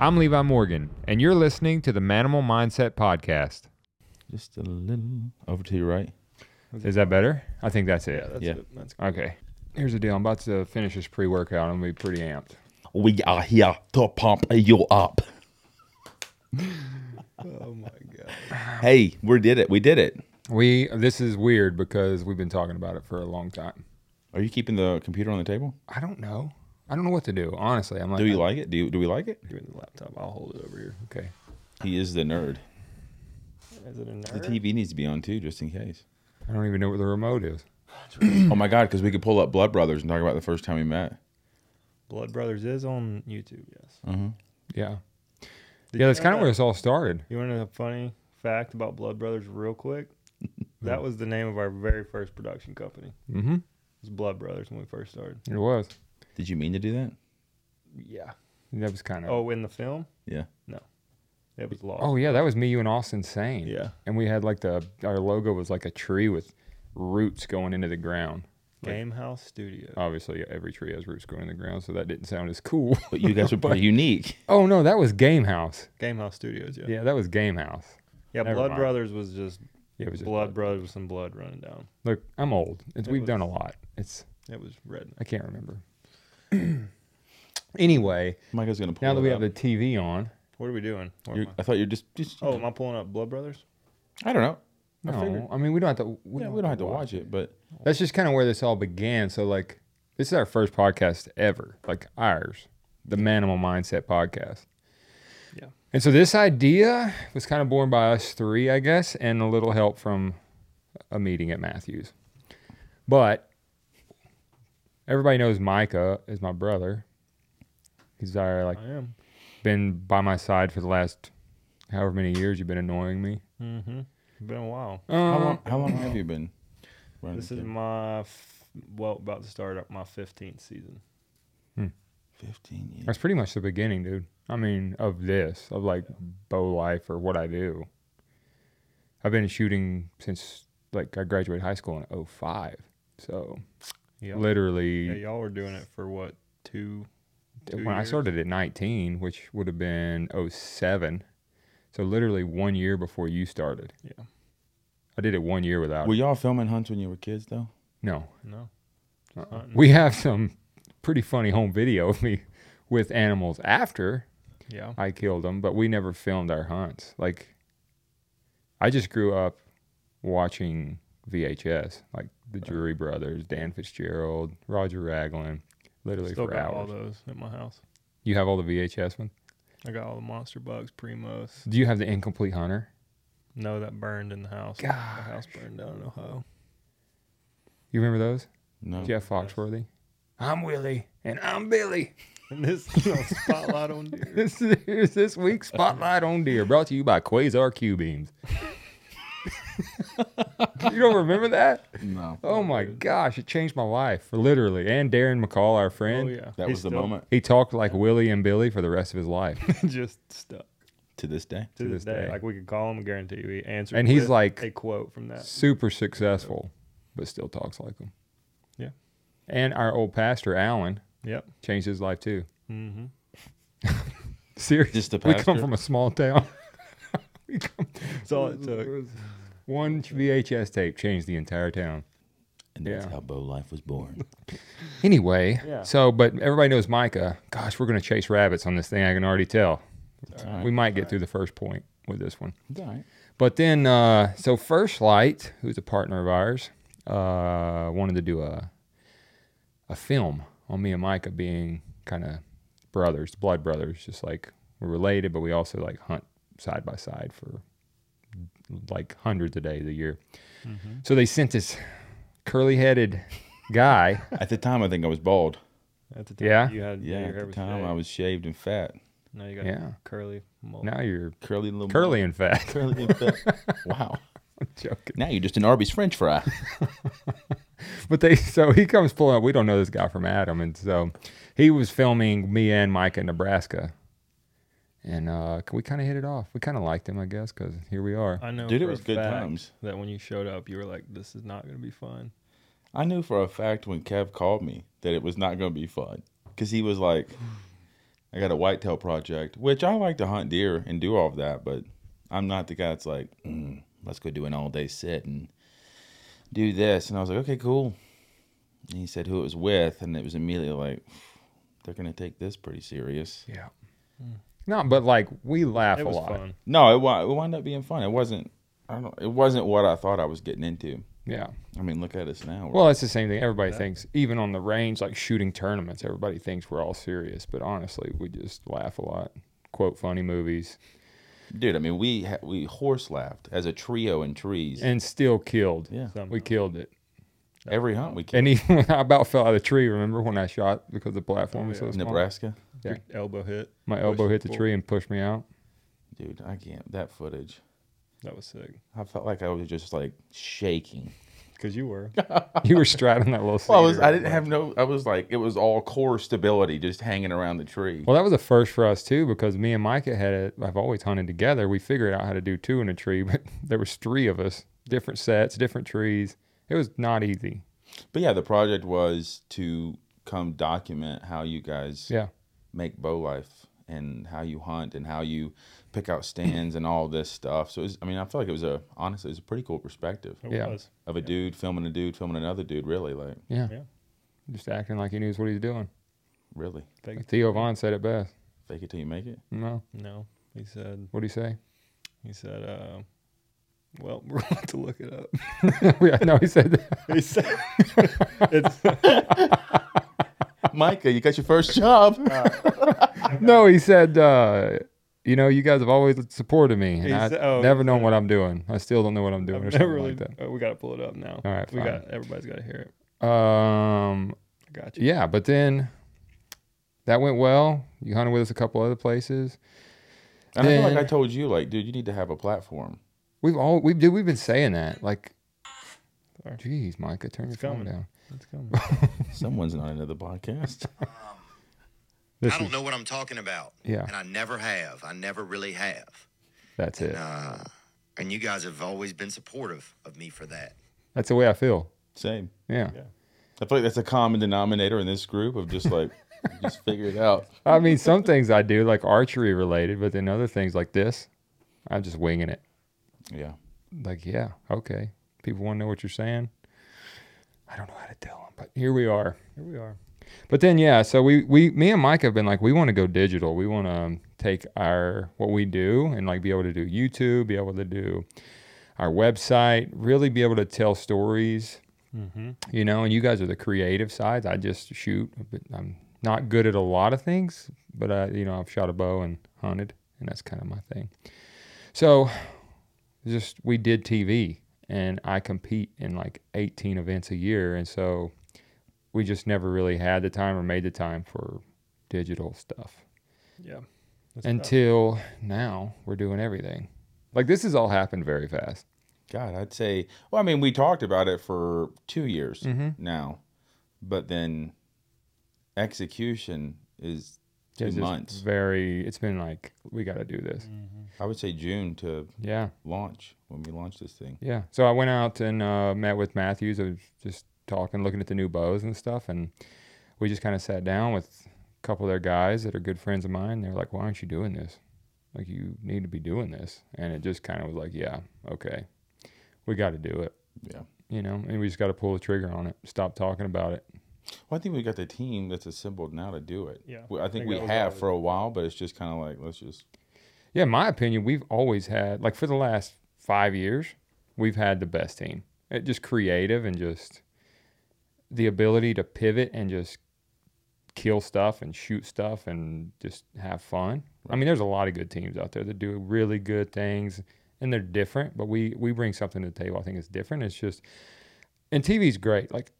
I'm Levi Morgan, and you're listening to the Maniml Mindset Podcast. Just a little over to your right. Is that better? I think that's it. That's Yeah. it. That's Okay. Here's the deal. I'm about to finish this pre workout. I'm going to be pretty amped. We are here to pump you up. Oh my god. Hey, we did it. We did it. We This is weird because we've been talking about it for a long time. Are you keeping the computer on the table? I don't know. I don't know what to do. Honestly, I'm like, Do you like it? Do you, do we like it? Give me the laptop. I'll hold it over here. okay. He is the nerd. Is it in The? TV needs to be on too, just in case. I don't even know where the remote is. oh my God, because we could pull up Blood Brothers and talk about the first time we met. Blood Brothers is on YouTube. Yes. Uh-huh. Yeah. Did yeah, that's kind of that- where this all started. You want to know a funny fact about Blood Brothers, real quick? that was the name of our very first production company. It Mm-hmm. was Blood Brothers when we first started. It was. Did you mean to do that? Yeah. That was kind of. Oh, in the film, Yeah. No. It was lost. Oh yeah, that was me, you, and Austin Sane. yeah. And we had like the our logo was like a tree with roots going into the ground. Like- Game House Studio. Obviously, every tree has roots going in the ground, so that didn't sound as cool. But you guys were pretty unique. oh no, that was Game House. Game House Studios. Yeah. Yeah, that was Game House. Yeah. Never Blood mind. Brothers was just Yeah, it was just Blood Brothers with some blood running down. Look, I'm old. It's, It we've was- done a lot. It's It was red. I can't remember. anyway, Micah's gonna pull now that we up. have the TV on, What are we doing? Where am I thought you're just just. Oh, am I pulling up Blood Brothers? I don't know. I no, figured- I mean we don't have to. yeah, we don't have to watch it, but That's just kind of where this all began. So like, this is our first podcast ever, like ours, the Maniml Mindset podcast. Yeah. And so this idea was kind of born by us three, I guess, and a little help from a meeting at Mathews. But everybody knows Micah is my brother. He's our like I am. been by my side for the last however many years you've been annoying me. Mm-hmm. Been a while. how Uh, long? How long have you been? running This is my f- well about to start up my 15th season. fifteen years. That's pretty much the beginning, dude. I mean, of this, of like bow life or what I do. I've been shooting since like I graduated high school in 05. So Yeah. literally, Yeah, y'all were doing it for what two? two when I started at 19, which would have been 07. So literally one year before you started. Yeah. I did it one year without. Were y'all filming hunts when you were kids though? no. No. Uh-uh. We have some pretty funny home video of me with animals after Yeah. I killed them, but we never filmed our hunts. Like, I just grew up watching VHS, like the Drury Brothers, Dan Fitzgerald, Roger Raglin, literally Still for got all those at my house. You have all the VHS ones. I got all the Monster Bucks, primos. Do you have the Incomplete Hunter? No, that burned in the house. The house burned down in Ohio. You remember those? No. Jeff Foxworthy. I'm Willie and I'm Billy. And this you know, spotlight on deer. This is this week's Spotlight on Deer, brought to you by Quasar Q Beams. You don't remember that? No. Oh my gosh, it changed my life, literally. And Darren McCall, our Oh friend, yeah. That He's was the still moment he talked like Willie and Billy for the rest of his life. just stuck to this day. to, To this this day. day. Like we could call him and guarantee you he answered. And he's with like- a quote from that. Super successful, but still talks like him. Yeah. And our old pastor, Alan, Yep. changed his life too. Mm-hmm. Seriously. Just the We come pastor? from a small town. we come, That's all it took. One VHS tape changed the entire town. And that's Yeah. how Bow Life was born. Anyway, Yeah. so but everybody knows Micah. Gosh, we're gonna chase rabbits on this thing. I can already tell. It's all right. We might get through the first point with this one. It's all right. But then, uh, so First Lite, who's a partner of ours, uh, wanted to do a a film on me and Micah being kind of brothers, blood brothers, just like we're related, but we also like hunt side by side for like hundreds of days a year. Mm-hmm. So they sent this curly headed guy. At the time, I think I was bald. At the time, Yeah? you had Yeah, your at the was time, shaved. I was shaved and fat. Now you got Yeah. curly. Mullet. Now you're Curly little curly and fat. Curly and fat. wow. I'm joking. Now you're just an Arby's French fry. But they so he comes pulling up. We don't know this guy from Adam, and so he was filming me and Mike in Nebraska, and uh, we kind of hit it off. We kind of liked him, I guess, because here we are. I know. Dude, it for a was good fact times. That when you showed up, you were like, "This is not going to be fun." I knew for a fact when Kev called me that it was not going to be fun because he was like, I got a whitetail project, which I like to hunt deer and do all of that, but I'm not the guy that's like, mm, let's go do an all day sit and do this. And I was like, okay, cool. And he said who it was with, and it was immediately like, they're gonna take this pretty serious. Yeah. No, but like we laugh It a lot. fun. No, it, wa- it wound up being fun. It wasn't. I don't. It wasn't what I thought I was getting into. Yeah. I mean, look at us now. We're- Well, it's the same thing. Everybody Yeah. thinks, even on the range, like shooting tournaments, everybody thinks we're all serious. But honestly, we just laugh a lot, quote funny movies, dude, I mean, we ha- we horse laughed as a trio in trees. and still killed. yeah, Some- We killed it. every hunt we killed. And even I about fell out of the tree, remember when I shot because the platform Oh, was so small? Nebraska, Yeah. Your elbow hit. My elbow hit the forward. tree and pushed me out. dude, I can't. That footage, That was sick. I felt like I was just like shaking. Because you were. You were straddling that little. Well, I was. I didn't have no. I was like, it was all core stability, just hanging around the tree. Well, that was a first for us too, because me and Micah had it. I've always hunted together. We figured out how to do two in a tree, but there was three of us, different sets, different trees. It was not easy. But yeah, the project was to come document how you guys Yeah. Make bow life and how you hunt and how you pick out stands and all this stuff. So it was, I mean, I feel like it was a honestly, it was a pretty cool perspective It Yeah. was. of a dude filming a dude filming another dude. Really, like Yeah. Yeah. Just acting like he knows what he's doing. really, Fake Like it. Theo Von said it best. fake it till you make it. No. No. He said, What do you say? he said, uh, well, we're going to look it up. yeah, no, he said that. He said, it's, Micah, you got your first job. No, he said, uh, you know, you guys have always supported me. And He I oh, never he known what I'm doing. I still don't know what I'm doing or I've something never really, like that. oh, we got to pull it up now. All right, We fine. got, everybody's got to hear it. Um, I got you. yeah, but then that went well. You hunted with us a couple other places. And I feel like I told you, like, dude, you need to have a platform. We've all we've dude, we've been saying that. Like, Sorry. geez, Micah, turn your It's phone coming. down. It's coming. Someone's not into the podcast. This I don't is- know what I'm talking about. Yeah. And I never have. I never really have. That's it. Uh, and you guys have always been supportive of me for that. That's the way I feel. Same. Yeah. Yeah. I feel like that's a common denominator in this group of just like, just figure it out. I mean, some things I do like archery related, but then other things like this, I'm just winging it. Yeah. Like, yeah, okay. People want to know what you're saying. I don't know how to tell them, but here we are. Here we are. But then, yeah, so we, we, me and Mike have been like, we want to go digital. We want to take our, what we do and like be able to do YouTube, be able to do our website, really be able to tell stories, Mm-hmm. you know, and you guys are the creative sides. I just shoot, but I'm not good at a lot of things, but I, you know, I've shot a bow and hunted, and that's kind of my thing. So, just we did TV, and I compete in like 18 events a year, and so we just never really had the time or made the time for digital stuff Yeah. That's tough. until now. We're doing everything. Like this has all happened very fast. God, I'd say. Well, I mean, we talked about it for two years Mhm. now, but then execution is two It's months. Very. It's been like we got to do this. I would say June to Yeah. launch when we launched this thing. Yeah. So I went out and uh, met with Mathews. I was just talking, looking at the new bows and stuff, and we just kind of sat down with a couple of their guys that are good friends of mine. They're like, "Why aren't you doing this? Like, you need to be doing this." And it just kind of was like, "Yeah, okay, we got to do it." Yeah. You know, and we just got to pull the trigger on it. Stop talking about it. Well, I think we got the team that's assembled now to do it. Yeah, Well, I I think think we have for a while, but it's just kind of like let's just. Yeah, in my opinion, we've always had like for the last five years, we've had the best team. It just creative and just the ability to pivot and just kill stuff and shoot stuff and just have fun. I mean, there's a lot of good teams out there that do really good things and they're different, but we we bring something to the table. I think it's different. It's just and TV's great. Like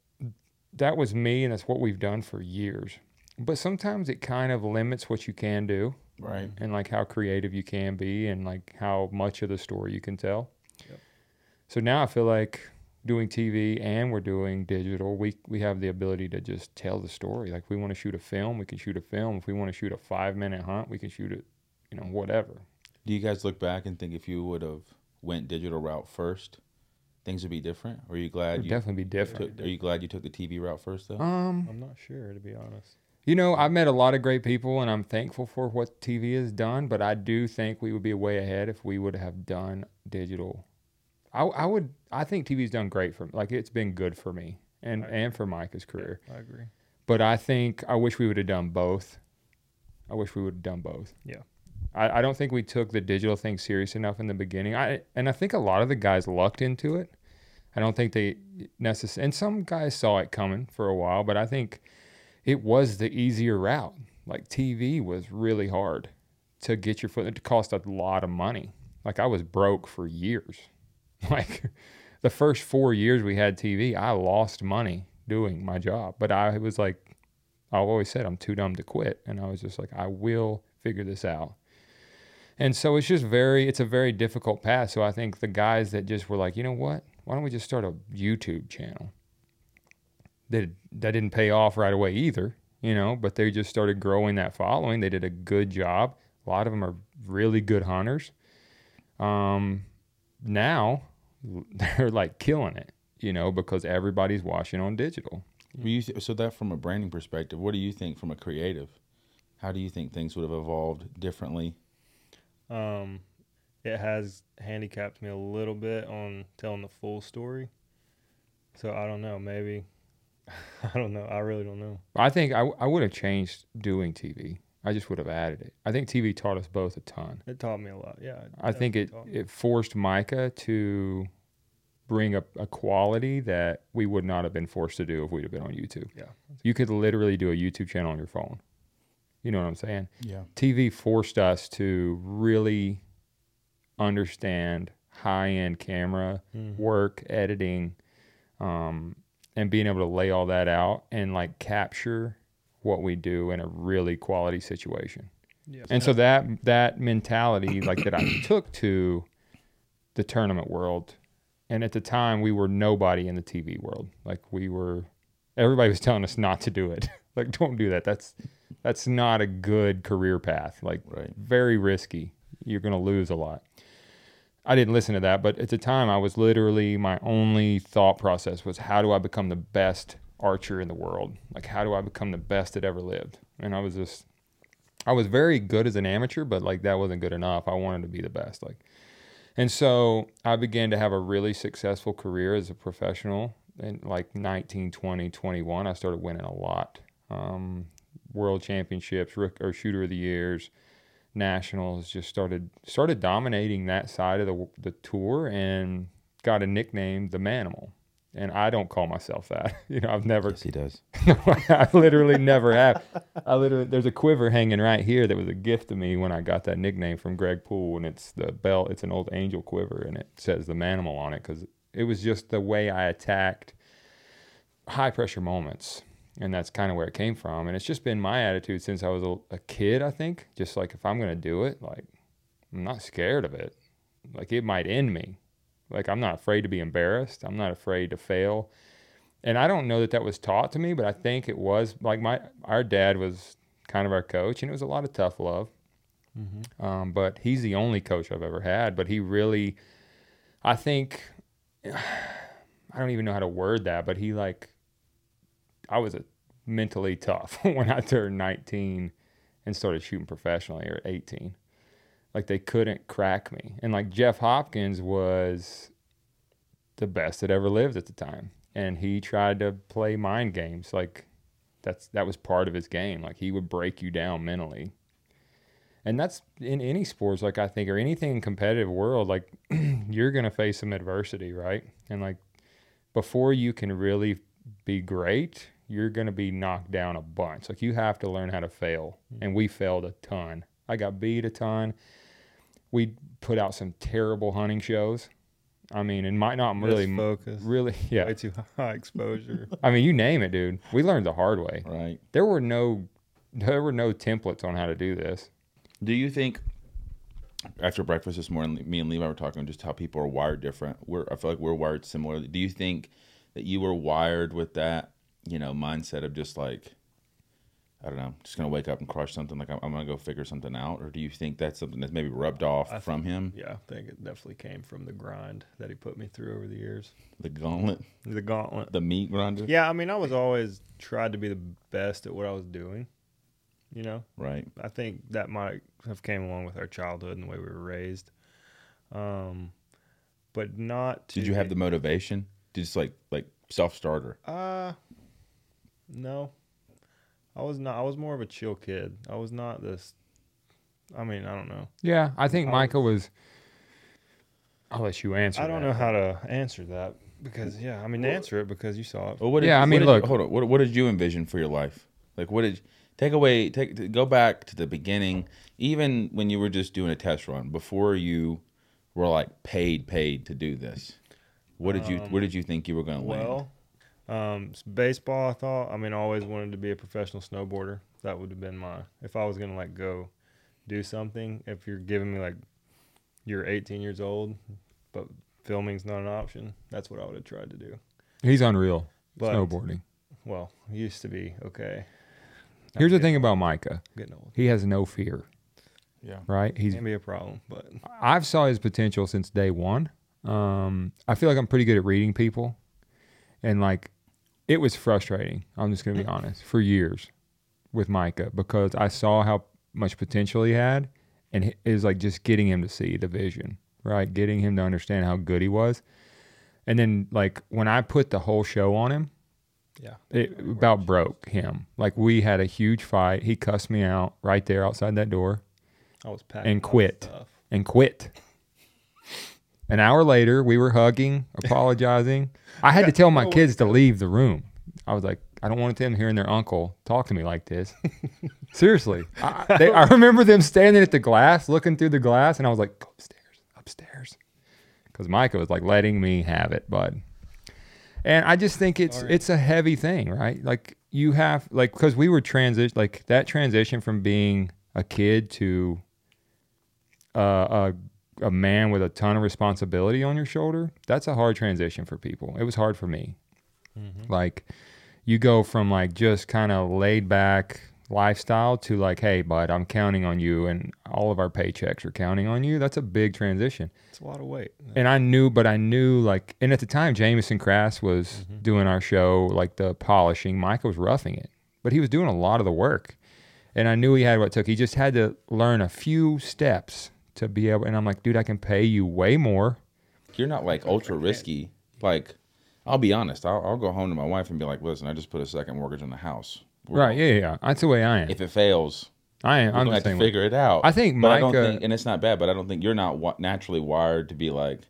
that was me and that's what we've done for years. But sometimes it kind of limits what you can do Right. and like how creative you can be and like how much of the story you can tell. Yep. So now I feel like doing TV and we're doing digital, we we have the ability to just tell the story. Like if we want to shoot a film, we can shoot a film. If we want to shoot a five minute hunt, we can shoot it, you know, whatever. Do you guys look back and think if you would have went digital route first, things would be different? Or are you glad It'd you definitely be different. took, Are you glad you took the TV route first though? Um, I'm not sure, to be honest. You know, I've met a lot of great people, and I'm thankful for what TV has done. But I do think we would be way ahead if we would have done digital. I, I would. I think TV's done great for like it's been good for me and and for Micah's career. I agree. But I think I wish we would have done both. I wish we would have done both. Yeah. I, I don't think we took the digital thing serious enough in the beginning. I and I think a lot of the guys lucked into it. I don't think they necessarily, and some guys saw it coming for a while, but I think it was the easier route. Like TV was really hard to get your foot. It cost a lot of money. Like I was broke for years. Like the first four years we had TV, I lost money doing my job. But I was like, I've always said I'm too dumb to quit, and I was just like, I will figure this out. And so it's just very, it's a very difficult path. So I think the guys that just were like, you know what? Why don't we just start a YouTube channel? That that didn't pay off right away either, you know, but they just started growing that following. They did a good job. A lot of them are really good hunters. Um, now they're like killing it, you know, because everybody's watching on digital. You th- so that from a branding perspective, what do you think from a creative? How do you think things would have evolved differently? Um, it has handicapped me a little bit on telling the full story. So I don't know. Maybe I don't know. I really don't know. I think I, I would have changed doing TV. I just would have added it. I think TV taught us both a ton. It taught me a lot. Yeah. I think it, it forced Micah to bring a, a quality that we would not have been forced to do if we'd have been on YouTube. Yeah. You could literally do a YouTube channel on your phone. You know what I'm saying? Yeah. TV forced us to really understand high end camera Mhm. work, editing, um, and being able to lay all that out and like capture what we do in a really quality situation. Yeah. And so that that mentality like that I took to the tournament world and at the time we were nobody in the TV world. Like we were everybody was telling us not to do it. like don't do that. That's that's not a good career path. Like Right. very risky. You're going to lose a lot. I didn't listen to that, but at the time I was literally my only thought process was how do I become the best archer in the world? Like how do I become the best that ever lived? And I was just I was very good as an amateur, but like that wasn't good enough. I wanted to be the best. Like and so I began to have a really successful career as a professional in like 19, 20, 21. I started winning a lot. Um, world championships, rook, or shooter of the years, nationals, just started started dominating that side of the the tour and got a nickname the Manimal. And I don't call myself that. You know, I've never Yes, he does. I literally never have. I literally there's a quiver hanging right here that was a gift to me when I got that nickname from Greg Poole, and it's the bell. It's an old angel quiver, and it says the manimal on it because it was just the way I attacked high pressure moments, and that's kind of where it came from. And it's just been my attitude since I was a, a kid. I think just like if I'm gonna do it, like I'm not scared of it. Like it might end me. Like I'm not afraid to be embarrassed. I'm not afraid to fail and I don't know that that was taught to me, but I think it was like my our dad was kind of our coach, and it was a lot of tough love. Mm-hmm. Um, but he's the only coach I've ever had. But he really, I think, I don't even know how to word that, but he like, I was a mentally tough when I turned 19 and started shooting professionally or at 18. Like they couldn't crack me, and like Jeff Hopkins was the best that ever lived at the time. And he tried to play mind games. Like that's that was part of his game. Like he would break you down mentally. And that's in any sports like i think or anything in competitive world like you're to face some adversity right? And like before you can really be great you're going to be knocked down a bunch like you have to learn how to fail mm-hmm. and we failed a ton i got beat a ton we put out some terrible hunting shows i mean it might not really focus. really yeah Way too high exposure. I mean, you name it, dude. We learned the hard way. Right. There were no, there were no templates on how to do this. Do you think after breakfast this morning, me and Levi were talking just how people are wired different. We're I feel like we're wired similarly. Do you think that you were wired with that, you know, mindset of just like I don't know, just gonna wake up and crush something? Like I'm, I'm gonna go figure something out, or do you think that's something that's maybe rubbed off I from him? Yeah, I think it definitely came from the grind that he put me through over the years. The gauntlet, The gauntlet. the meat grinder. Yeah, I mean, I was always tried to be the best at what I was doing. You know, Right. I think that might have came along with our childhood and the way we were raised. Um, but not. To Did you have the motivation? Just like like self starter. Uh, no. I was not. I was more of a chill kid. I was not this. I mean, I don't know. Yeah, I think I Micah was. I'll let you answer. I don't that. know how to answer that because yeah, I mean, answer it because you saw it. Well, what did, Yeah, I what mean, did you- look- hold on. What, what did you envision for your life? Like, what did take away? Take go back to the beginning, even when you were just doing a test run before you were like paid, paid to do this. What did you? Where um, did you think you were going to land? Well, um, baseball. I thought. I mean, I always wanted to be a professional snowboarder. That would have been my. If I was gonna like go do something, if you're giving me like, you're 18 years old, but filming's not an option. That's what I would have tried to do. He's unreal. But- snowboarding. Well, used to be okay. Here's the getting- thing about Micah. Getting old He has no fear, yeah. right? He's can be a problem, but I've saw his potential since day one. Um, I feel like I'm pretty good at reading people, and like, it was frustrating. I'm just gonna be mm. honest for years with Micah because I saw how much potential he had, and it was like just getting him to see the vision, right? Getting him to understand how good he was, and then like when I put the whole show on him, yeah, it about broke him. Like we had a huge fight. He cussed me out right there outside that door I was packing And quit. and quit. An hour later, we were hugging, apologizing. I had to tell my kids to leave the room. I was like, I don't want them hearing their uncle talk to me like this. Seriously. I, they, I remember them standing at the glass, looking through the glass, and I was like, go upstairs, upstairs. Because Micah was like letting me have it, bud. And I just think it's Sorry. it's a heavy thing, right? Like you have like because we were transition like that transition from being a kid to uh, a a man with a ton of responsibility on your shoulder. That's a hard transition for people. It was hard for me. Mm-hmm. Like you go from like just kind of laid back lifestyle to like, hey, bud, I'm counting on you, and all of our paychecks are counting on you. That's a big transition. It's a lot of weight. And I knew, but I knew like, and at the time, Jameson Crass was mm-hmm. doing our show, like the polishing. Micah was roughing it, but he was doing a lot of the work. And I knew he had what it took. He just had to learn a few steps to be able. And I'm like, dude, I can pay you way more. You're not like ultra risky. Like, I'll be honest. I'll, I'll go home to my wife and be like, "Listen, I just put a second mortgage on the house. We're- Right? Yeah, yeah, yeah. That's the way I am. If it fails, I am. I'm I'm gonna have to figure it out. I think but I don't Micah- think, and it's not bad, but I don't think you're not wa- naturally wired to be like,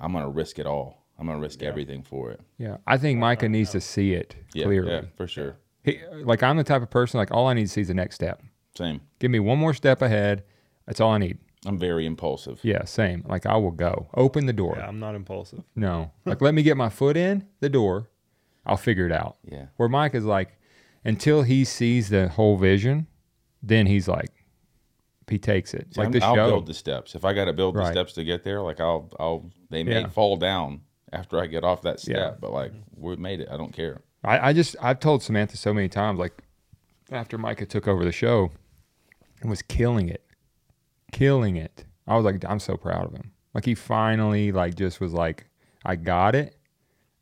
I'm gonna risk it all. I'm gonna risk everything for it. Yeah, I think Micah needs to see it Yeah, clearly. yeah, for sure. He, like I'm the type of person like all I need to see is the next step. Same. Give me one more step ahead. That's all I need. I'm very impulsive. Yeah, same. Like I will go. Open the door. Yeah, I'm not impulsive. No. Like let me get my foot in the door. I'll figure it out. Yeah. Where Mike is like, until he sees the whole vision, then he's like, he takes it. See, like I'm- the I'll build the steps. If I got to build the steps to get there, like I'll, I'll. They may Yeah. fall down after I get off that step, Yeah. but like we made it. I don't care. I, I just I've told Samantha so many times, like after Micah took over the show and was killing it. Killing it. I was like, I'm so proud of him. Like he finally like just was like, I got it.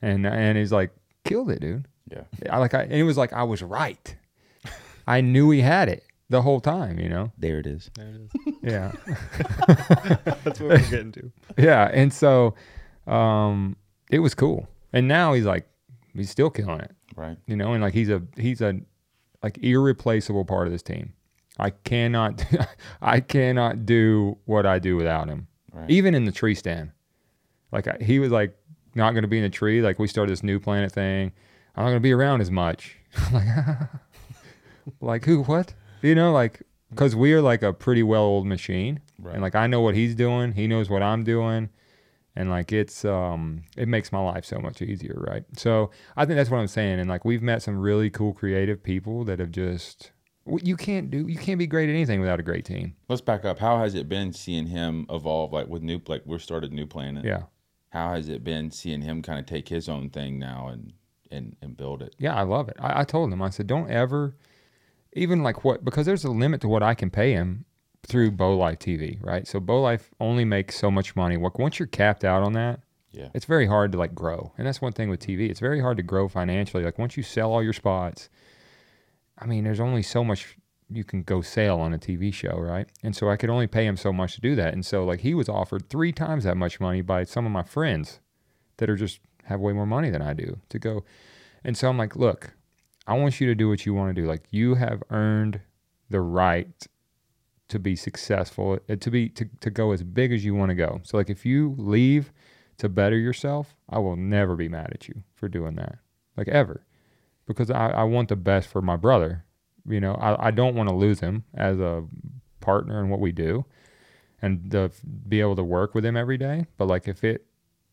And and he's like, killed it, dude. Yeah. I like I and it was like I was right. I knew he had it the whole time, you know? There it is. There it is. Yeah. That's what we're getting to. yeah. And so um it was cool. And now he's like he's still killing it. Right. you know, and like he's a he's a like irreplaceable part of this team. I cannot I cannot do what I do without him. Right. Even in the tree stand, like I, he was like not going to be in the tree. Like we started this new planet thing. I'm not going to be around as much. like, like who? What? You know, like because we are like a pretty well old machine, Right. and like I know what he's doing. He knows what I'm doing and like it's um it makes my life so much easier right so i think that's what i'm saying and like we've met some really cool creative people that have just you can't do you can't be great at anything without a great team Let's back up. How has it been seeing him evolve? Like with new, like we're started New Planet. yeah How has it been seeing him kind of take his own thing now and and and build it? yeah i love it i, I told him i said don't ever even like what because there's a limit to what I can pay him through Bow Life TV, right? So Bow Life only makes so much money. Like once you're capped out on that, Yeah. it's very hard to like grow. And that's one thing with TV. It's very hard to grow financially. Like once you sell all your spots, I mean, there's only so much you can go sell on a TV show, right? And so I could only pay him so much to do that. And so like he was offered three times that much money by some of my friends that are just have way more money than I do to go. And so I'm like, look, I want you to do what you want to do. Like you have earned the right to be successful, uh, to be to, to go as big as you want to go. So like if you leave to better yourself, I will never be mad at you for doing that. Like ever. Because I, I want the best for my brother. You know, I, I don't want to lose him as a partner in what we do and to be able to work with him every day. But like if it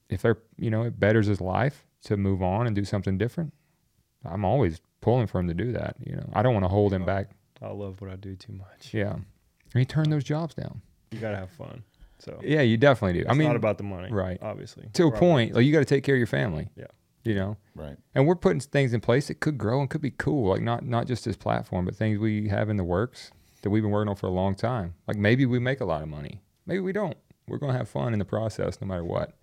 if they're you know, it betters his life to move on and do something different, I'm always pulling for him to do that. You know. I don't want to hold him oh, back. I love what I do too much. Yeah. And he turned those jobs down. You gotta have fun. So Yeah, you definitely do. it's I mean not about the money, right. Obviously, to a point, like you got to take care of your family. Yeah. You know, Right. and we're putting things in place that could grow and could be cool. Like not not just this platform, but things we have in the works that we've been working on for a long time. Like maybe we make a lot of money. Maybe we don't. We're gonna have fun in the process, no matter what.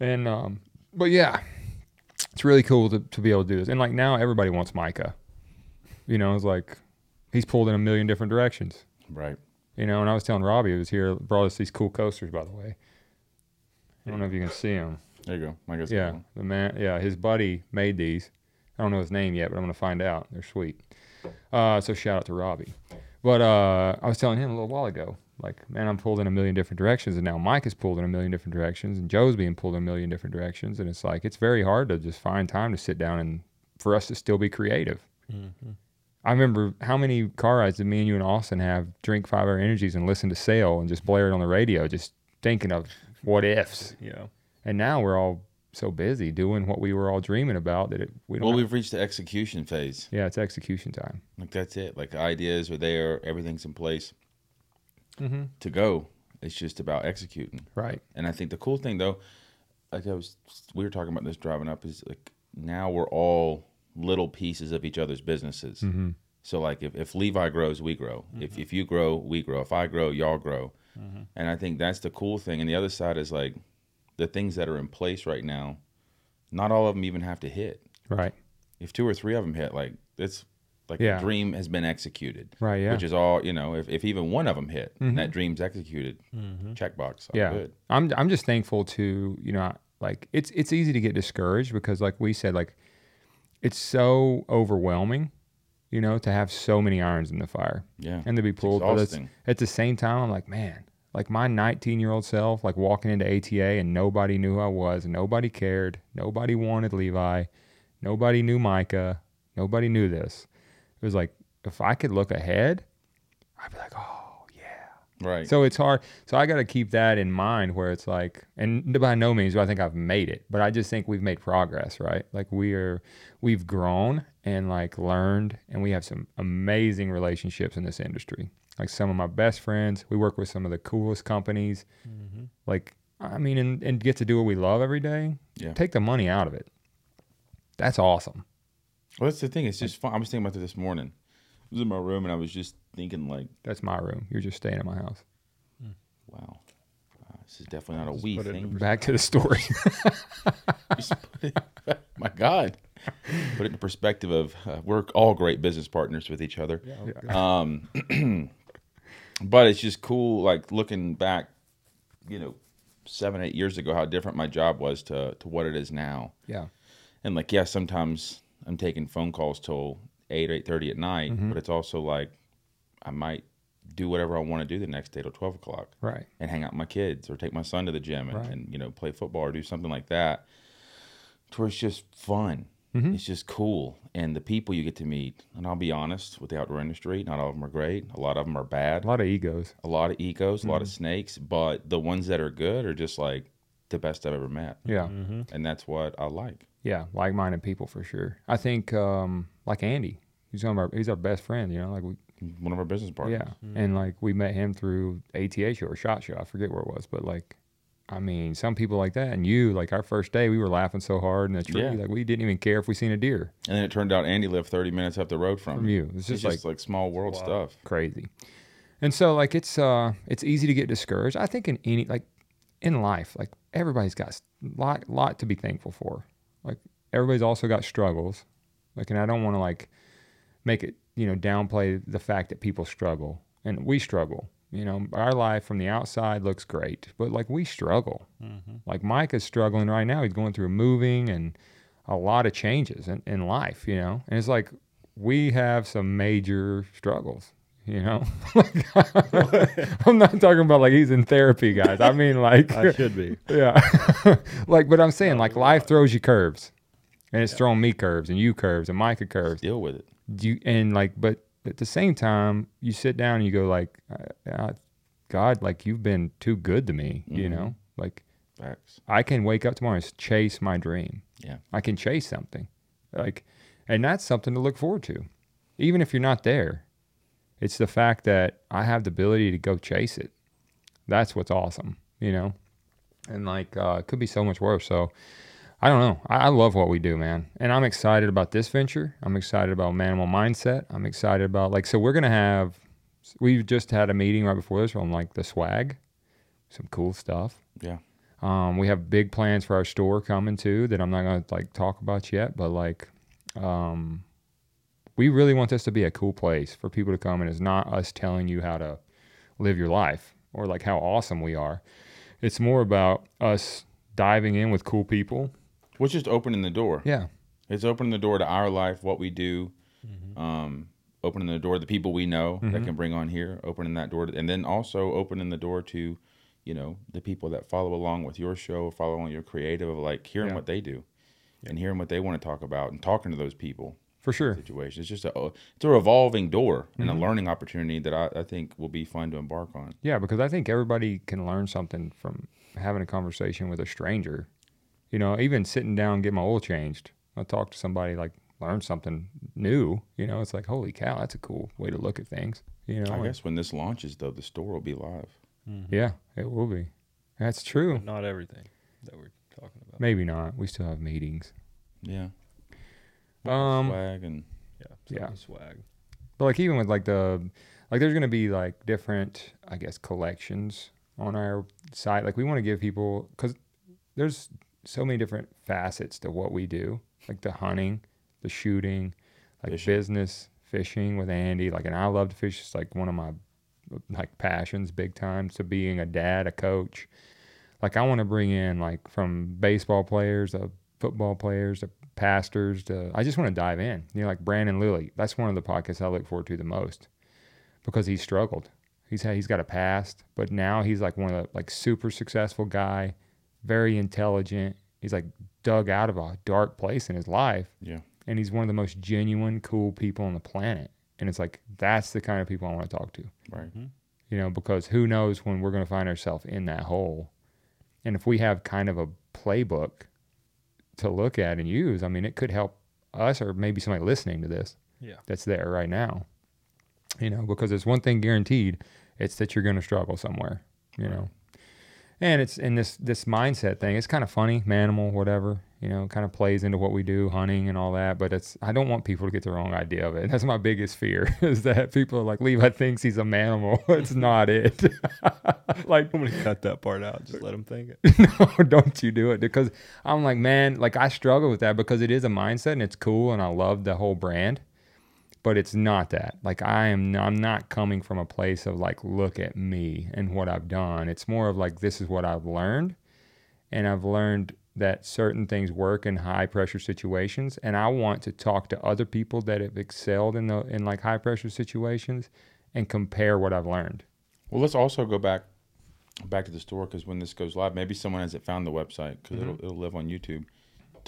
And um, but yeah, it's really cool to, to be able to do this. And like now, everybody wants Micah. You know, it's like he's pulled in a million different directions. Right. You know, and I was telling Robbie, who was here, brought us these cool coasters, by the way. I don't know if you can see them. There you go. I guess. Yeah, the man. Yeah, his buddy made these. I don't know his name yet, but I'm gonna find out. They're sweet. Uh, so shout out to Robbie. But uh, I was telling him a little while ago, like, man, I'm pulled in a million different directions, and now Mike is pulled in a million different directions, and Joe's being pulled in a million different directions, and it's like it's very hard to just find time to sit down and for us to still be creative. I remember how many car rides did me and you and Austin have drink five hour energies and listen to Sail and just blare it on the radio, just thinking of what ifs. Yeah. And now we're all so busy doing what we were all dreaming about that it, we don't. Well, have- we've reached the execution phase. yeah, it's execution time. Like that's it. Like ideas are there, everything's in place Mm-hmm. to go. It's just about executing. Right. And I think the cool thing though, like I was, we were talking about this driving up, is like now we're all little pieces of each other's businesses. Mm-hmm. So like if, if Levi grows, we grow. If if you grow, we grow. If I grow, y'all grow. And I think that's the cool thing. And the other side is like the things that are in place right now. Not all of them even have to hit. Right. If two or three of them hit, like it's like Yeah. the dream has been executed. Right. Yeah. Mm-hmm. Which is all you know. If, if even one of them hit, and that dream's executed. Checkbox. all yeah. Good. I'm I'm just thankful to you know like it's it's easy to get discouraged because like we said like it's so overwhelming, you know, to have so many irons in the fire. Yeah. and to be pulled. But it's, at the same time, I'm like, man, like my 19 year old self, like walking into ATA and nobody knew who I was, nobody cared, nobody wanted Levi, nobody knew Micah, nobody knew this. It was like if I could look ahead, I'd be like, oh yeah. Right. So it's hard. So I got to keep that in mind where it's like, and by no means do I think I've made it, but I just think we've made progress, right? Like we are, we've grown and like learned, and we have some amazing relationships in this industry. Like some of my best friends, we work with some of the coolest companies. Like, I mean, and, and get to do what we love every day. Yeah. Take the money out of it. That's awesome. Well, that's the thing. It's just fun. I was thinking about it this morning. I was in my room and I was just thinking, like, That's my room. You're just staying at my house. wow, uh, this is definitely not a Just we put it in thing. Back to the story. It- my God, put it in perspective of uh, we're all great business partners with each other. Um, but it's just cool, like looking back, you know, seven, eight years ago, how different my job was to to what it is now. yeah. And like, yeah, sometimes I'm taking phone calls till eight, eight thirty at night, Mm-hmm. but it's also like I might do whatever I want to do the next day till twelve o'clock Right. and hang out with my kids or take my son to the gym and, Right. and you know play football or do something like that. To where it's just fun. Mm-hmm. It's just cool, and the people you get to meet. And I'll be honest, with the outdoor industry, not all of them are great. A lot of them are bad. A lot of egos. A lot of egos, a lot Mm-hmm. of snakes. But the ones that are good are just like the best I've ever met, Yeah. and that's what I like. Yeah, like-minded people for sure. I think um, like Andy, he's one of our he's our best friend. You know, like we One of our business partners. yeah, and like we met him through ATA show or Shot Show. I forget where it was, but like I mean, some people like that, and you, like our first day, we were laughing so hard in the tree, Yeah. like we didn't even care if we seen a deer And then it turned out Andy lived 30 minutes up the road from, from you. It's It's just just, like like, small world Wow. stuff. crazy. And so like it's uh it's easy to get discouraged. I think in any like in life, like everybody's got a lot lot to be thankful for. Like everybody's also got struggles. Like and I don't want to like make it, you know, downplay the fact that people struggle. And we struggle. You know, our life from the outside looks great, but like we struggle. Mm-hmm. Like Mike is struggling right now. He's going through moving and a lot of changes in, in life, you know? And it's like we have some major struggles, you know? I'm not talking about like he's in therapy, guys. I mean, like, I should be. yeah. like, but I'm saying, like, life throws you curves. And it's throwing me curves and you curves and Micah curves. Deal with it. You and like, but at the same time, you sit down and you go like, God, like you've been too good to me, you Mhm. know? Like Facts. I can wake up tomorrow and chase my dream. Yeah. I can chase something. Like and that's something to look forward to. Even if you're not there. It's the fact that I have the ability to go chase it. That's what's awesome, you know? And like uh it could be so much worse. So I don't know. I, I love what we do, man. And I'm excited about this venture. I'm excited about Maniml Mindset. I'm excited about like so we're gonna have we've just had a meeting right before this on like the swag. Some cool stuff. Yeah. Um, we have big plans for our store coming too that I'm not gonna like talk about yet, but like, um, we really want this to be a cool place for people to come, and it's not us telling you how to live your life or like how awesome we are. It's more about us diving in with cool people. Which is opening the door. Yeah, It's opening the door to our life, what we do, Mm-hmm. um, opening the door to the people we know that Mhm. can bring on here, opening that door, to, and then also opening the door to, you know, the people that follow along with your show, follow along your creative, of like hearing Yeah. what they do, and hearing what they want to talk about, and talking to those people. for sure. Situations. It's just a it's a revolving door and Mhm. a learning opportunity that I, I think will be fun to embark on. Yeah, because I think everybody can learn something from having a conversation with a stranger. You know, even sitting down get my oil changed. I talk to somebody like learn something new. You know, it's like holy cow, that's a cool way to look at things. You know, I guess when this launches, though, the store will be live. Yeah, it will be. That's true. But not everything that we're talking about. Maybe not. We still have meetings. Yeah. Um, swag and Yeah. Yeah. swag. But like even with like the like there's gonna be like different I guess collections on our site. Like we want to give people because there's so many different facets to what we do. Like the hunting, the shooting, like Fishing. business, fishing with Andy. Like and I love to fish. It's like one of my like passions, big time. To being a dad, a coach. Like I want to bring in like from baseball players to football players to pastors to I just want to dive in. You know, like Brandon Lilly. That's one of the podcasts I look forward to the most because he struggled. He's had, he's got a past, but now he's like one of the like super successful guy, very intelligent. He's like dug out of a dark place in his life, yeah. and he's one of the most genuine, cool people on the planet. And it's like that's the kind of people I want to talk to Right. Mm-hmm. you know, because who knows when we're going to find ourselves in that hole. And if we have kind of a playbook to look at and use, I mean, it could help us or maybe somebody listening to this Yeah. that's there right now. You know, because there's one thing guaranteed, it's that you're going to struggle somewhere, you know. And it's in this this mindset thing. It's kind of funny, manimal, whatever. You know, kind of plays into what we do, hunting and all that. But it's I don't want people to get the wrong idea of it. That's my biggest fear is that people are like Levi thinks he's a manimal. it's not it. like I'm gonna cut that part out. Just let them think it. no, don't you do it because I'm like, man, like I struggle with that because it is a mindset and it's cool and I love the whole brand, but it's not that. Like I am, I'm not coming from a place of like, look at me and what I've done. It's more of like, this is what I've learned, and I've learned that certain things work in high pressure situations, and I want to talk to other people that have excelled in the in like high pressure situations and compare what I've learned. Well, let's also go back back to the store because when this goes live, maybe someone hasn't found the website because Mm-hmm. it'll, it'll live on YouTube.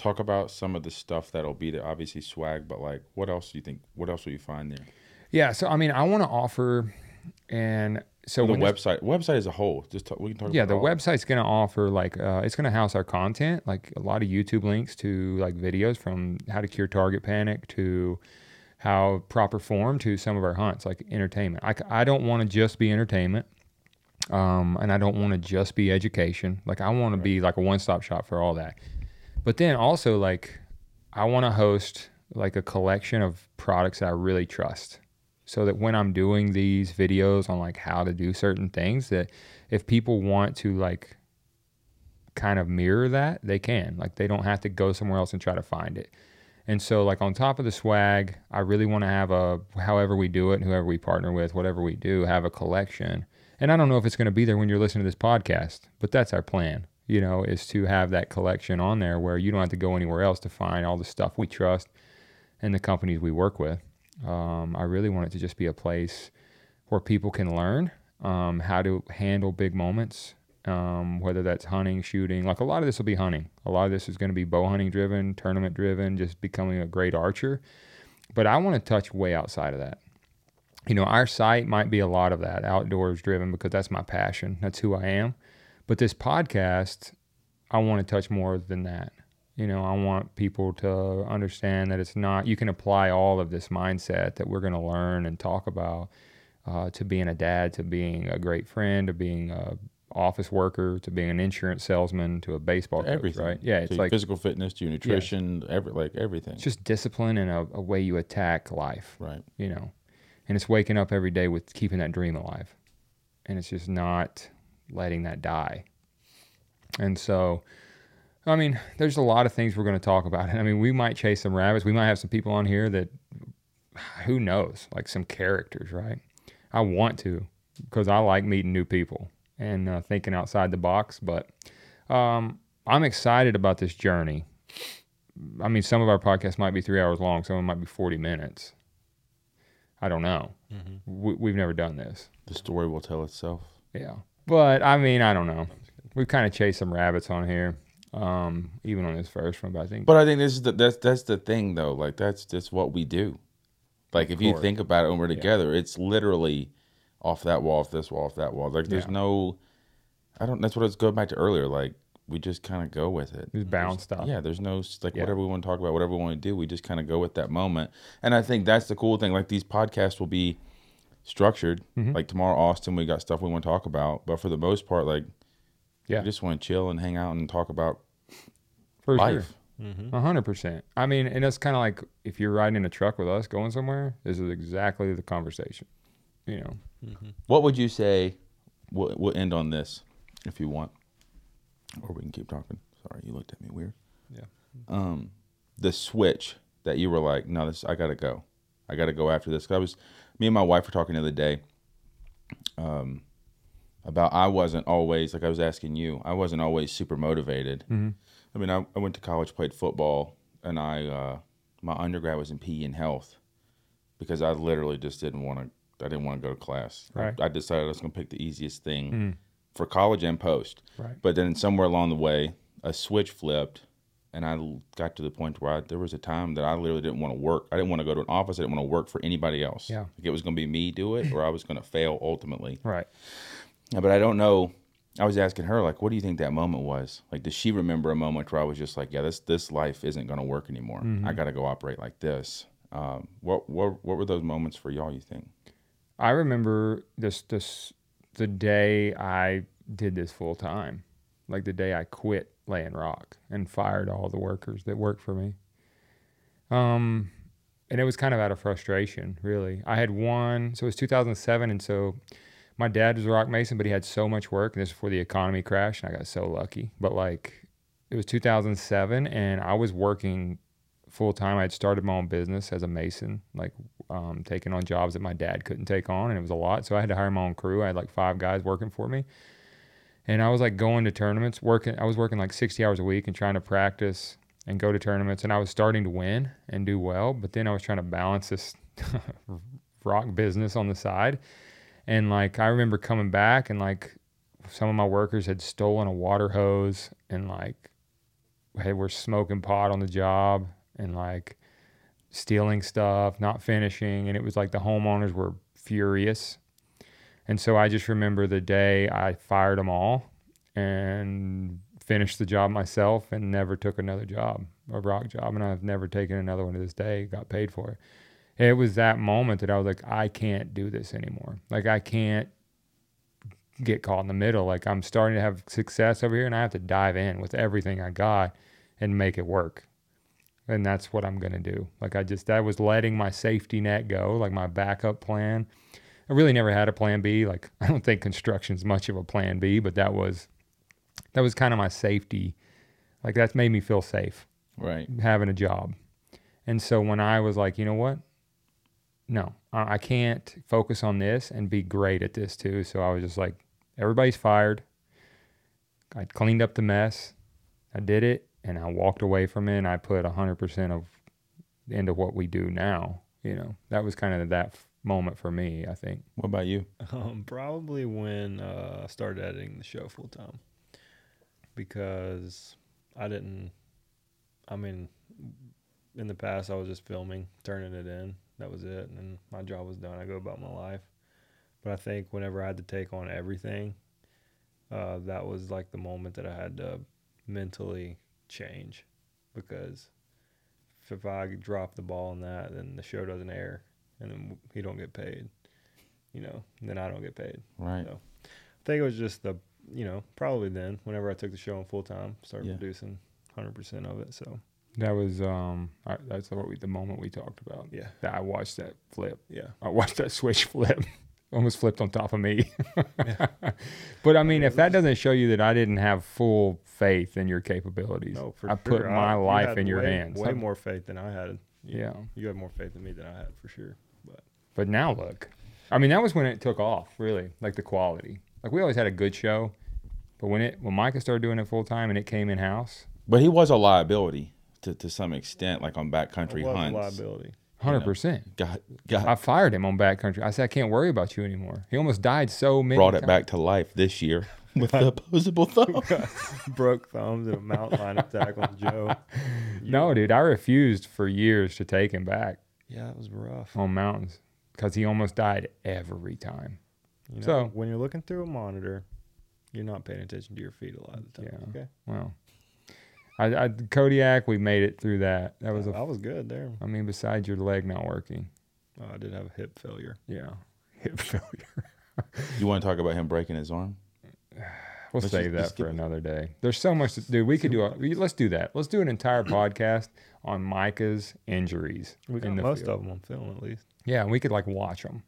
Talk about some of the stuff that'll be there. Obviously, swag, but like, what else do you think? What else will you find there? Yeah, so I mean, I want to offer, and so the website, website as a whole. Just talk, we can talk. yeah, the website's going to offer like uh, it's going to house our content, like a lot of YouTube links to like videos from how to cure target panic to how proper form to some of our hunts, like entertainment. i don't want to just be entertainment. Um, and I don't want to just be education. Like I want to be like a one-stop shop for all that. But then also like I want to host like a collection of products I really trust. So that when I'm doing these videos on like how to do certain things that if people want to like kind of mirror that, they can. Like they don't have to go somewhere else and try to find it. And so like on top of the swag, I really want to have a however we do it, whoever we partner with, whatever we do, have a collection. And I don't know if it's going to be there when you're listening to this podcast, but that's our plan. You know, is to have that collection on there where you don't have to go anywhere else to find all the stuff we trust and the companies we work with. Um, I really want it to just be a place where people can learn um, how to handle big moments, um, whether that's hunting, shooting. Like a lot of this will be hunting. A lot of this is going to be bow hunting driven, tournament driven, just becoming a great archer. But I want to touch way outside of that. You know, our site might be a lot of that outdoors driven because that's my passion. That's who I am. But this podcast, I want to touch more than that. You know, I want people to understand that it's not, you can apply all of this mindset that we're going to learn and talk about uh, to being a dad, to being a great friend, to being a office worker, to being an insurance salesman, to a baseball coach, everything. right? Yeah, it's like physical fitness, to your nutrition, every like everything. it's just discipline and a, a way you attack life, right. you know. And it's waking up every day with keeping that dream alive. And it's just not letting that die. And so, I mean, there's a lot of things we're going to talk about. I mean, we might chase some rabbits. We might have some people on here that, who knows, like some characters, right? I want to because I like meeting new people and uh, thinking outside the box. But um, I'm excited about this journey. I mean, some of our podcasts might be three hours long, some of them might be 40 minutes. I don't know. We, we've never done this. The story will tell itself. Yeah. But I mean, I don't know. We've kind of chased some rabbits on here, um, even on this first one. But I think But I think this is the that's that's the thing though. Like that's just what we do. Like if you course. think about it when we're together, it's literally off that wall, off this wall, off that wall. Like there's Yeah. no I don't that's what I was going back to earlier. Like we just kind of go with it. Just bounce stuff. Yeah, there's no like Yeah. whatever we want to talk about, whatever we want to do, we just kind of go with that moment. And I think that's the cool thing. Like these podcasts will be structured. Mm-hmm. Like tomorrow, Austin, we got stuff we want to talk about, but for the most part, like yeah, we just want to chill and hang out and talk about for life. A hundred percent. I mean, and it's kind of like if you're riding in a truck with us going somewhere, this is exactly the conversation. You know, What would you say? We'll, we'll end on this if you want, or we can keep talking. Sorry, you looked at me weird. Yeah. Um, the switch that you were like, no, this I gotta go. I gotta go after this. 'Cause I was, me and my wife were talking the other day. Um, about I wasn't always like I was asking you. I wasn't always super motivated. I mean, I, I went to college, played football, and I uh, my undergrad was in PE and health because I literally just didn't want to. I didn't want to go to class. I- Right. I, decided I was going to pick the easiest thing for college and post. Right. But then somewhere along the way, a switch flipped, and I got to the point where I, there was a time that I literally didn't want to work. I didn't want to go to an office. I didn't want to work for anybody else. Yeah. Like it was going to be me do it, or I was going to fail ultimately. right? But I don't know. I was asking her, like, what do you think that moment was? Like, does she remember a moment where I was just like, yeah, this this life isn't going to work anymore. I got to go operate like this. Um, what what what were those moments for y'all? You think? I remember this this the day I did this full time, like the day I quit laying rock and fired all the workers that worked for me. Um, and it was kind of out of frustration, really. I had one, so it was 2007, and so my dad was a rock mason, but he had so much work, and this was before the economy crashed, and I got so lucky. But like, it was 2007, and I was working full time. I had started my own business as a mason, like um, taking on jobs that my dad couldn't take on, and it was a lot. So I had to hire my own crew. I had like five guys working for me, and I was like going to tournaments, working. I was working like 60 hours a week and trying to practice and go to tournaments, and I was starting to win and do well. But then I was trying to balance this rock business on the side, and like I remember coming back and like some of my workers had stolen a water hose and like had were smoking pot on the job and like stealing stuff, not finishing, and it was like the homeowners were furious. And so I just remember the day I fired them all and finished the job myself and never took another job, a rock job, and I've never taken another one to this day, got paid for it. It was that moment that I was like, I can't do this anymore. Like I can't get caught in the middle. Like I'm starting to have success over here, and I have to dive in with everything I got and make it work. And that's what I'm gonna do. Like I just that was letting my safety net go, like my backup plan. I really never had a plan B. Like I don't think construction's much of a plan B, but that was that was kind of my safety. Like that's made me feel safe Right. having a job. And so when I was like, you know what? No, I I can't focus on this and be great at this too. So I was just like, everybody's fired. I cleaned up the mess. I did it and I walked away from it and I put 100% of into what we do now. You know, that was kind of that moment for me, I think. What about you? Um, probably when uh, I started editing the show full time, because I didn't. I mean, in the past I was just filming, turning it in. That was it, and then my job was done. I go about my life. But I think whenever I had to take on everything, uh, that was like the moment that I had to mentally change, because if I drop the ball on that, then the show doesn't air, and then he don't get paid. You know, then I don't get paid. Right. So, I think it was just the, you know, probably then, whenever I took the show on full time, started Yeah. producing 100% of it. So, That was um I, that's what we, the moment we talked about. yeah. That I watched that flip. Yeah. I watched that switch flip. Almost flipped on top of me. but I mean, if that doesn't show you that I didn't have full faith in your capabilities, No, for I put my you life had in your way, hands. Way I'm- more faith than I had. You- Yeah. You had more faith in me than I had, for sure. But But now look, I mean, that was when it took off, really, like the quality. Like we always had a good show, but when it when Micah started doing it full time and it came in house, But he was a liability to, to some extent, like on backcountry it was a hunts. liability. hundred percent. Got got I fired him on backcountry. I said I can't worry about you anymore. He almost died so many. brought it times. back to life this year with the opposable thumb. Broke thumbs in a mountain lion attack on Joe. No, dude, I refused for years to take him back Yeah, it was rough. on mountains because he almost died every time. You know, So- when you're looking through a monitor, you're not paying attention to your feet a lot of the time. Yeah. Okay. Well, I, I Kodiak, we made it through that. That was a. I was good there. I mean, besides your leg not working, Oh, I did have a hip failure. yeah, hip failure. You want to talk about him breaking his arm? We'll Let's save just- that just for another day. There's so much, to, dude. We could do a. Let's do that. Let's do an entire podcast on Micah's injuries. We got in the most field. of them on film, at least. Yeah, and we could like watch them.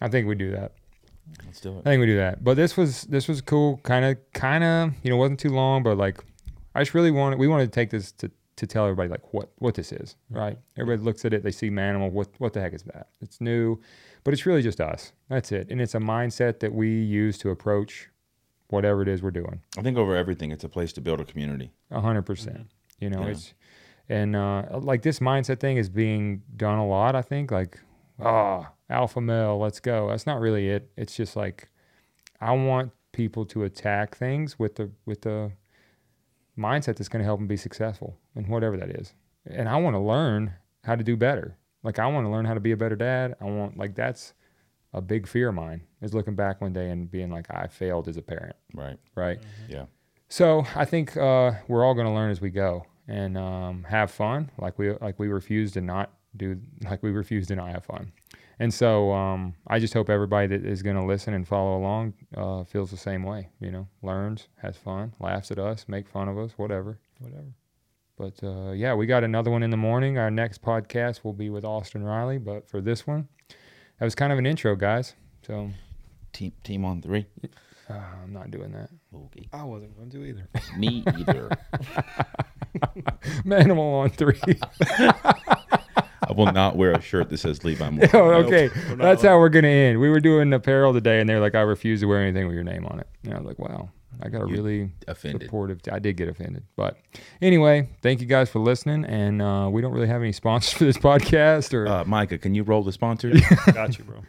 I think we do that. Let's do it. I think we do that. But this was this was cool. Kind of kind of you know wasn't too long, but like I just really wanted we wanted to take this to to tell everybody like what what this is, right? Everybody looks at it, they see Maniml. What what the heck is that? It's new, but it's really just us. That's it, and it's a mindset that we use to approach whatever it is we're doing. I think over everything, it's a place to build a community. A hundred percent. You know, Yeah. it's and uh, like this mindset thing is being done a lot. I think like ah alpha male, let's go. That's not really it. It's just like I want people to attack things with the with the mindset that's going to help them be successful in whatever that is. And I want to learn how to do better. Like I want to learn how to be a better dad. I want like that's a big fear of mine is looking back one day and being like I failed as a parent, Right. right? Yeah. So I think uh, we're all going to learn as we go and um, have fun, like we like we refuse to not do, like we refuse to not have fun. And so um, I just hope everybody that is going to listen and follow along uh, feels the same way. You know, learns, has fun, laughs at us, make fun of us, whatever. Whatever. But uh, yeah, we got another one in the morning. Our next podcast will be with Austin Riley. But for this one, that was kind of an intro, guys. So Team team on three. uh, I'm not doing that. Okay. I wasn't going to either. Me either. Maniml on three. I will not wear a shirt that says Levi Morgan. Oh, okay. we're That's allowed. how we're gonna end. We were doing apparel today, and they're like, "I refuse to wear anything with your name on it." And I was like, "Wow, I got you really offended. supportive. I did get offended, but anyway, thank you guys for listening. And uh, we don't really have any sponsors for this podcast. Or uh, Micah, can you roll the sponsors? got you, bro.